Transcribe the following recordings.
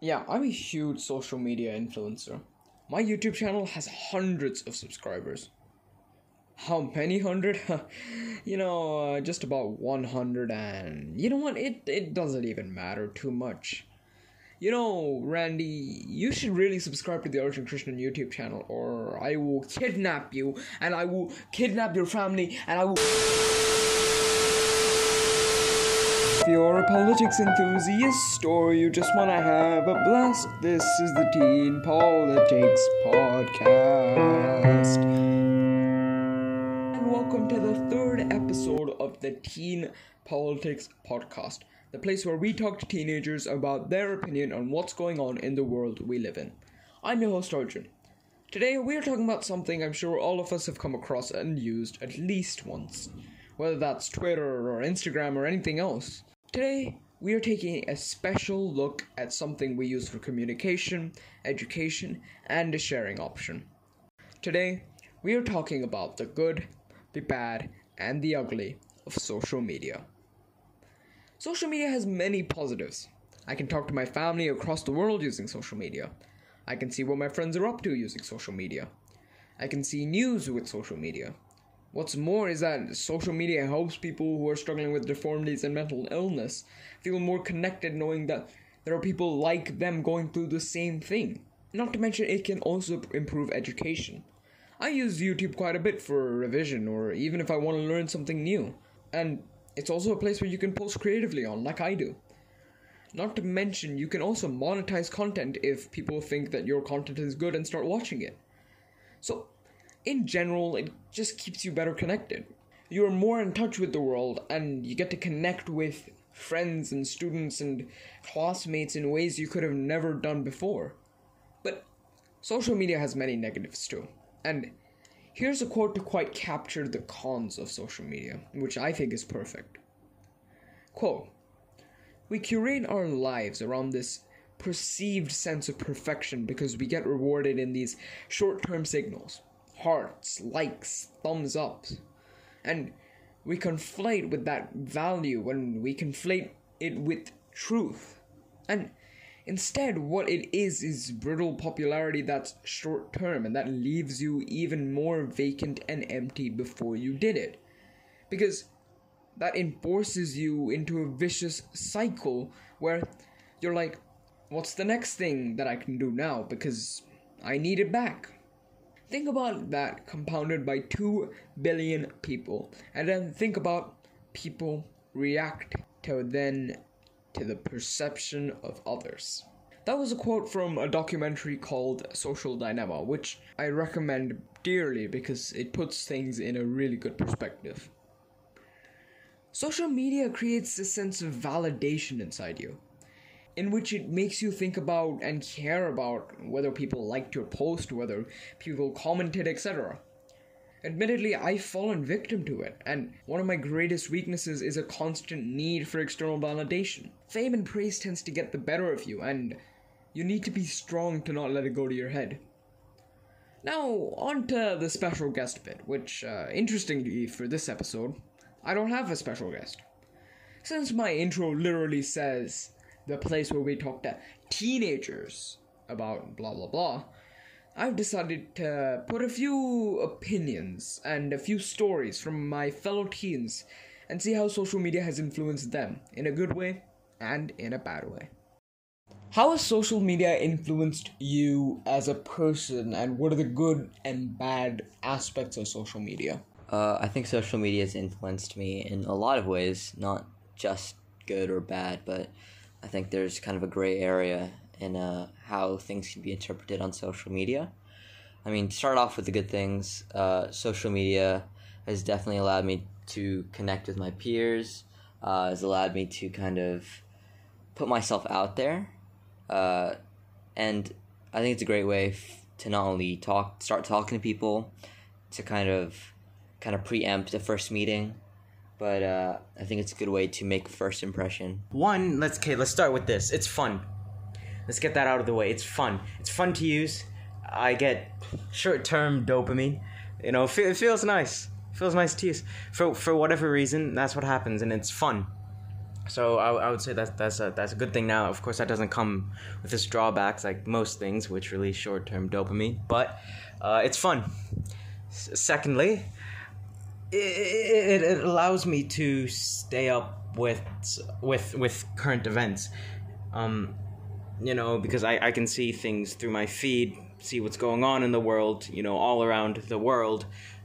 Yeah, I'm a huge social media influencer. My YouTube channel has hundreds of subscribers. How many hundred? you know, uh, just about 100 and you know what? It it doesn't even matter too much. You know, Randy, you should really subscribe to the Arjun Krishnan YouTube channel or I will kidnap you and I will kidnap your family and I will you're a politics enthusiast or you just want to have a blast, this is the Teen Politics Podcast. And welcome to the third episode of the Teen Politics Podcast, the place where we talk to teenagers about their opinion on what's going on in the world we live in. I'm your host, Arjun. Today, we are talking about something I'm sure all of us have come across and used at least once, whether that's Twitter or Instagram or anything else. Today, we are taking a special look at something we use for communication, education, and a sharing option. Today, we are talking about the good, the bad, and the ugly of social media. Social media has many positives. I can talk to my family across the world using social media. I can see what my friends are up to using social media. I can see news with social media. What's more is that social media helps people who are struggling with deformities and mental illness feel more connected knowing that there are people like them going through the same thing. Not to mention, it can also improve education. I use YouTube quite a bit for revision or even if I want to learn something new. And it's also a place where you can post creatively on, like I do. Not to mention, you can also monetize content if people think that your content is good and start watching it. So, in general, it just keeps you better connected. You are more in touch with the world and you get to connect with friends and students and classmates in ways you could have never done before. But social media has many negatives too. And here's a quote to quite capture the cons of social media, which I think is perfect. Quote We curate our lives around this perceived sense of perfection because we get rewarded in these short term signals hearts, likes, thumbs ups. And we conflate with that value when we conflate it with truth. And instead, what it is is brittle popularity that's short term and that leaves you even more vacant and empty before you did it. Because that enforces you into a vicious cycle where you're like, what's the next thing that I can do now? Because I need it back. Think about that compounded by 2 billion people, and then think about people react to then to the perception of others. That was a quote from a documentary called Social Dilemma, which I recommend dearly because it puts things in a really good perspective. Social media creates a sense of validation inside you in which it makes you think about and care about whether people liked your post, whether people commented, etc. Admittedly, I've fallen victim to it, and one of my greatest weaknesses is a constant need for external validation. Fame and praise tends to get the better of you, and you need to be strong to not let it go to your head. Now, on to the special guest bit, which, uh, interestingly for this episode, I don't have a special guest. Since my intro literally says, the place where we talk to teenagers about blah blah blah, I've decided to put a few opinions and a few stories from my fellow teens and see how social media has influenced them in a good way and in a bad way. How has social media influenced you as a person, and what are the good and bad aspects of social media? Uh, I think social media has influenced me in a lot of ways, not just good or bad, but I think there's kind of a gray area in uh, how things can be interpreted on social media. I mean, start off with the good things, uh, social media has definitely allowed me to connect with my peers, uh, has allowed me to kind of put myself out there. Uh, and I think it's a great way f- to not only talk, start talking to people, to kind of, kind of preempt the first meeting, but uh, I think it's a good way to make first impression. One, let's okay, let's start with this. It's fun. Let's get that out of the way. It's fun. It's fun to use. I get short-term dopamine. You know, it feels nice. It feels nice to use. For for whatever reason, that's what happens, and it's fun. so I, I would say that's that's a that's a good thing now. Of course, that doesn't come with its drawbacks like most things, which release short term dopamine. But uh, it's fun. S- secondly, it, it, it allows me to stay up with with with current events. Um, you know, because I, I can see things through my feed, see what's going on in the world, you know, all around the world,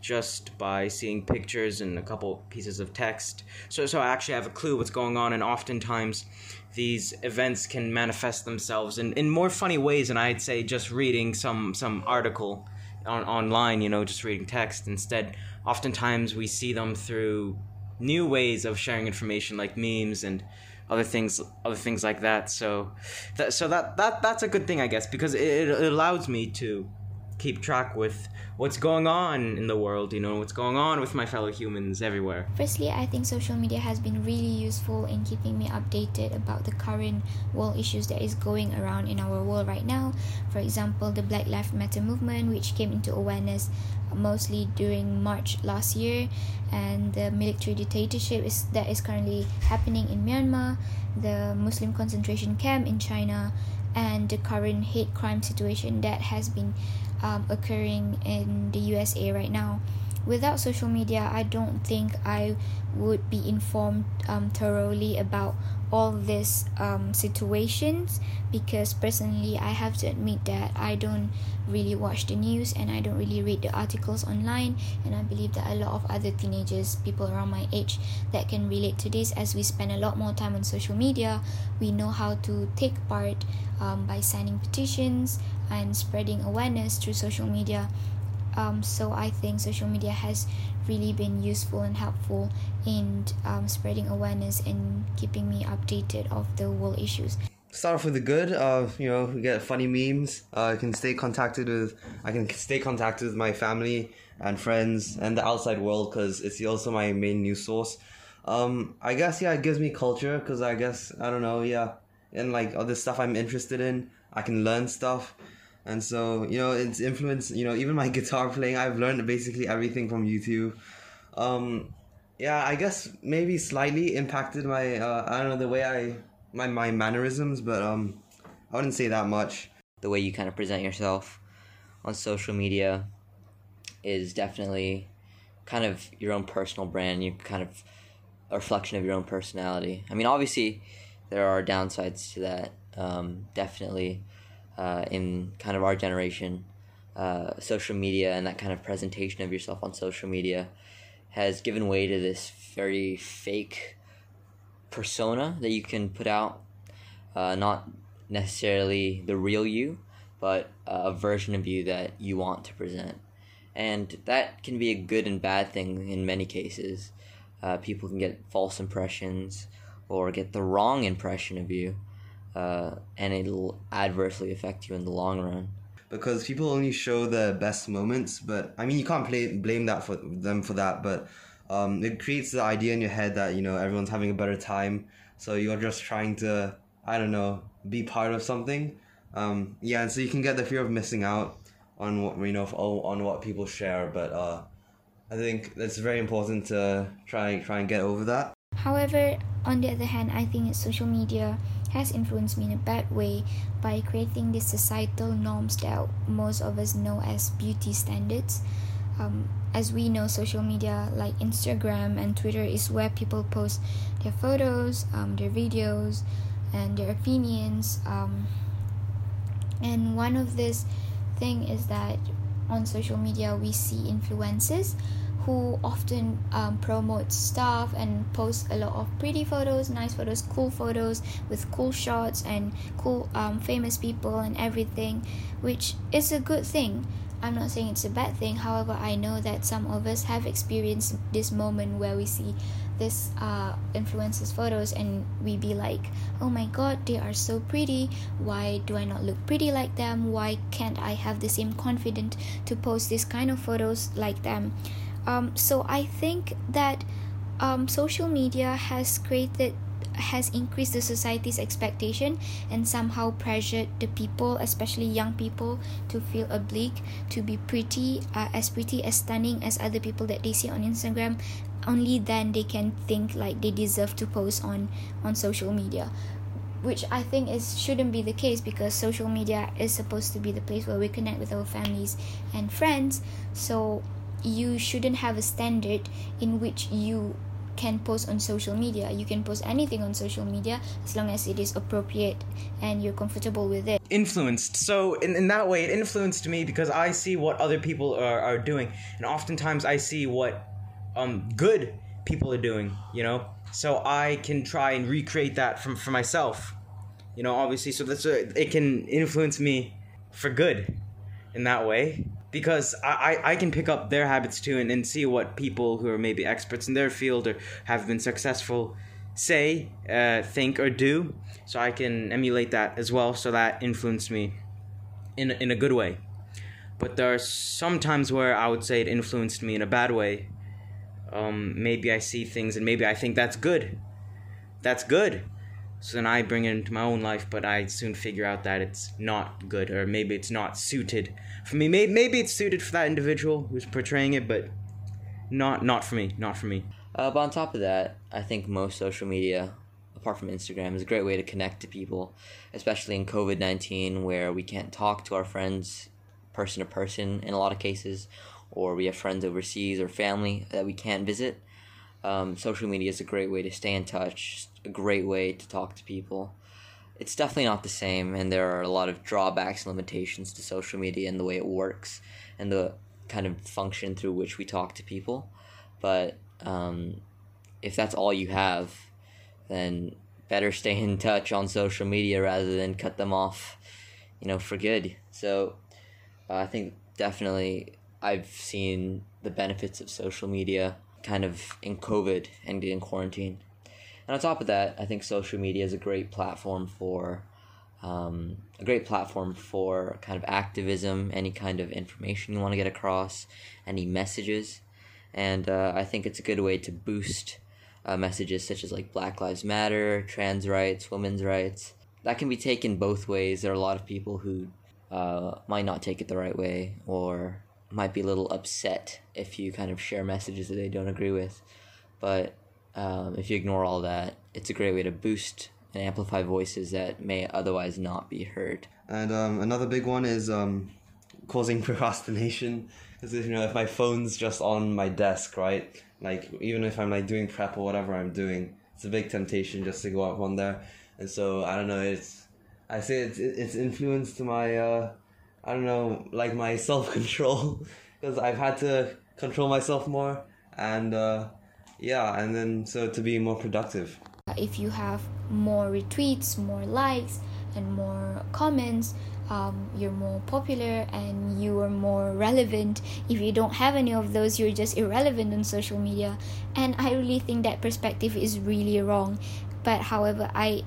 just by seeing pictures and a couple pieces of text. So, so I actually have a clue what's going on, and oftentimes these events can manifest themselves in, in more funny ways than I'd say just reading some, some article on, online, you know, just reading text. Instead, oftentimes we see them through new ways of sharing information like memes and other things other things like that so that so that that that's a good thing i guess because it, it allows me to keep track with what's going on in the world, you know, what's going on with my fellow humans everywhere. Firstly, I think social media has been really useful in keeping me updated about the current world issues that is going around in our world right now. For example, the Black Lives Matter movement, which came into awareness mostly during March last year, and the military dictatorship is that is currently happening in Myanmar, the Muslim concentration camp in China, and the current hate crime situation that has been um, occurring in the USA right now. Without social media, I don't think I would be informed um, thoroughly about all these um, situations because personally I have to admit that I don't really watch the news and I don't really read the articles online and I believe that a lot of other teenagers people around my age that can relate to this as we spend a lot more time on social media we know how to take part um, by signing petitions and spreading awareness through social media um, so I think social media has really been useful and helpful in um, spreading awareness and keeping me updated of the world issues. Start off with the good. Uh, you know, we get funny memes. Uh, I can stay contacted with. I can stay contacted with my family and friends and the outside world because it's also my main news source. Um, I guess yeah, it gives me culture because I guess I don't know yeah, and like other stuff I'm interested in, I can learn stuff and so you know it's influenced you know even my guitar playing. I've learned basically everything from youtube. Um yeah i guess maybe slightly impacted my uh, i don't know the way i my, my mannerisms but um i wouldn't say that much. The way you kind of present yourself on social media is definitely kind of your own personal brand you kind of a reflection of your own personality. I mean obviously there are downsides to that um, definitely uh, in kind of our generation, uh, social media and that kind of presentation of yourself on social media has given way to this very fake persona that you can put out, uh, not necessarily the real you, but a version of you that you want to present. And that can be a good and bad thing in many cases. Uh, people can get false impressions or get the wrong impression of you uh, and it'll adversely affect you in the long run. Because people only show the best moments, but I mean, you can't play, blame that for them for that, but um, it creates the idea in your head that you know everyone's having a better time, so you're just trying to I don't know be part of something. Um, yeah, and so you can get the fear of missing out on what you know on what people share, but uh, I think it's very important to try try and get over that. However, on the other hand, I think social media has influenced me in a bad way by creating these societal norms that most of us know as beauty standards. Um, as we know, social media like Instagram and Twitter is where people post their photos, um, their videos, and their opinions. Um, and one of this thing is that on social media we see influencers who often um, promotes stuff and posts a lot of pretty photos, nice photos, cool photos with cool shots and cool um, famous people and everything, which is a good thing. I'm not saying it's a bad thing. However, I know that some of us have experienced this moment where we see this uh, influencers photos and we be like oh my god they are so pretty why do i not look pretty like them why can't i have the same confidence to post this kind of photos like them um, so I think that um, social media has created has increased the society's expectation and somehow pressured the people, especially young people, to feel oblique, to be pretty, uh, as pretty, as stunning as other people that they see on Instagram. Only then they can think like they deserve to post on on social media which I think is shouldn't be the case because social media is supposed to be the place where we connect with our families and friends. So you shouldn't have a standard in which you can post on social media. You can post anything on social media as long as it is appropriate and you're comfortable with it. influenced. So in, in that way, it influenced me because I see what other people are, are doing, and oftentimes I see what um good people are doing. You know, so I can try and recreate that from for myself. You know, obviously, so that's a, it can influence me for good in that way because I, I, can pick up their habits too and, and see what people who are maybe experts in their field or have been successful say, uh, think, or do. So I can emulate that as well. So that influenced me in, in a good way. But there are some times where I would say it influenced me in a bad way. Um, maybe I see things and maybe I think that's good. That's good. So then I bring it into my own life, but I soon figure out that it's not good, or maybe it's not suited for me. Maybe, maybe it's suited for that individual who's portraying it, but not not for me. Not for me. Uh, but on top of that, I think most social media, apart from Instagram, is a great way to connect to people, especially in COVID 19, where we can't talk to our friends person to person in a lot of cases, or we have friends overseas or family that we can't visit. Um, social media is a great way to stay in touch, a great way to talk to people. It's definitely not the same, and there are a lot of drawbacks and limitations to social media and the way it works and the kind of function through which we talk to people. But um, if that's all you have, then better stay in touch on social media rather than cut them off, you know, for good. So uh, I think definitely I've seen the benefits of social media kind of in COVID and in quarantine. And on top of that, I think social media is a great platform for um, a great platform for kind of activism, any kind of information you want to get across, any messages, and uh, I think it's a good way to boost uh, messages such as like Black Lives Matter, trans rights, women's rights. That can be taken both ways. There are a lot of people who uh, might not take it the right way or might be a little upset if you kind of share messages that they don't agree with. But um, if you ignore all that, it's a great way to boost and amplify voices that may otherwise not be heard. And um, another big one is um, causing procrastination. Because you know, if my phone's just on my desk, right? Like even if I'm like doing prep or whatever I'm doing, it's a big temptation just to go up on there. And so I don't know. It's I say it's it's influenced my uh, I don't know like my self control because I've had to control myself more and uh, yeah, and then so to be more productive. If you have more retweets, more likes, and more comments, um, you're more popular and you are more relevant. If you don't have any of those, you're just irrelevant on social media. And I really think that perspective is really wrong. But however, I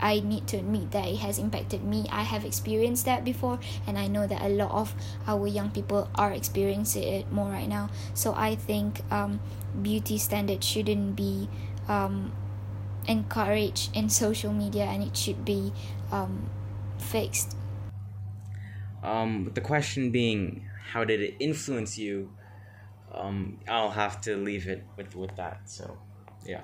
I need to admit that it has impacted me. I have experienced that before, and I know that a lot of our young people are experiencing it more right now. So I think um, beauty standards shouldn't be um, encouraged in social media, and it should be um, fixed. Um, the question being, how did it influence you? Um, I'll have to leave it with with that. So, yeah.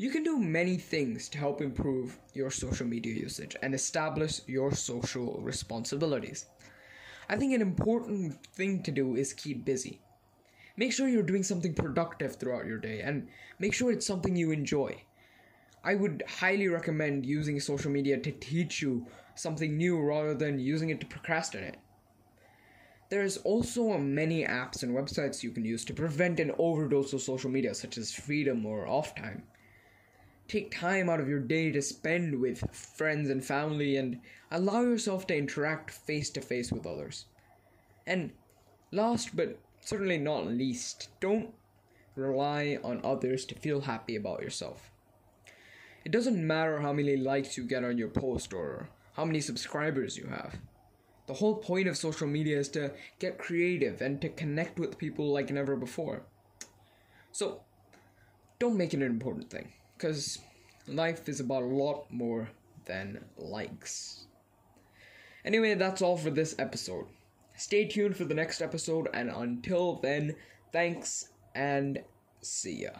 You can do many things to help improve your social media usage and establish your social responsibilities. I think an important thing to do is keep busy. Make sure you're doing something productive throughout your day and make sure it's something you enjoy. I would highly recommend using social media to teach you something new rather than using it to procrastinate. There's also many apps and websites you can use to prevent an overdose of social media, such as Freedom or Off Time take time out of your day to spend with friends and family and allow yourself to interact face to face with others. And last but certainly not least, don't rely on others to feel happy about yourself. It doesn't matter how many likes you get on your post or how many subscribers you have. The whole point of social media is to get creative and to connect with people like never before. So, don't make it an important thing because Life is about a lot more than likes. Anyway, that's all for this episode. Stay tuned for the next episode, and until then, thanks and see ya.